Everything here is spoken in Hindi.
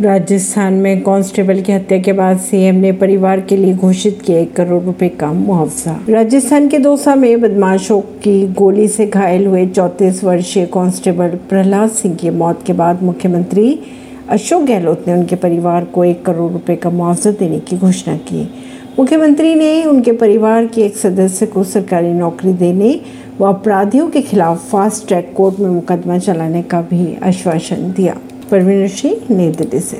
राजस्थान में कांस्टेबल की हत्या के बाद सीएम ने परिवार के लिए घोषित किया एक करोड़ रुपए का मुआवजा। राजस्थान के दौसा में बदमाशों की गोली से घायल हुए चौतीस वर्षीय कांस्टेबल प्रहलाद सिंह की मौत के बाद मुख्यमंत्री अशोक गहलोत ने उनके परिवार को एक करोड़ रुपए का मुआवजा देने की घोषणा की। मुख्यमंत्री ने उनके परिवार के एक सदस्य को सरकारी नौकरी देने व अपराधियों के खिलाफ फास्ट ट्रैक कोर्ट में मुकदमा चलाने का भी आश्वासन दिया। परवीन सिंह नई दिल्ली से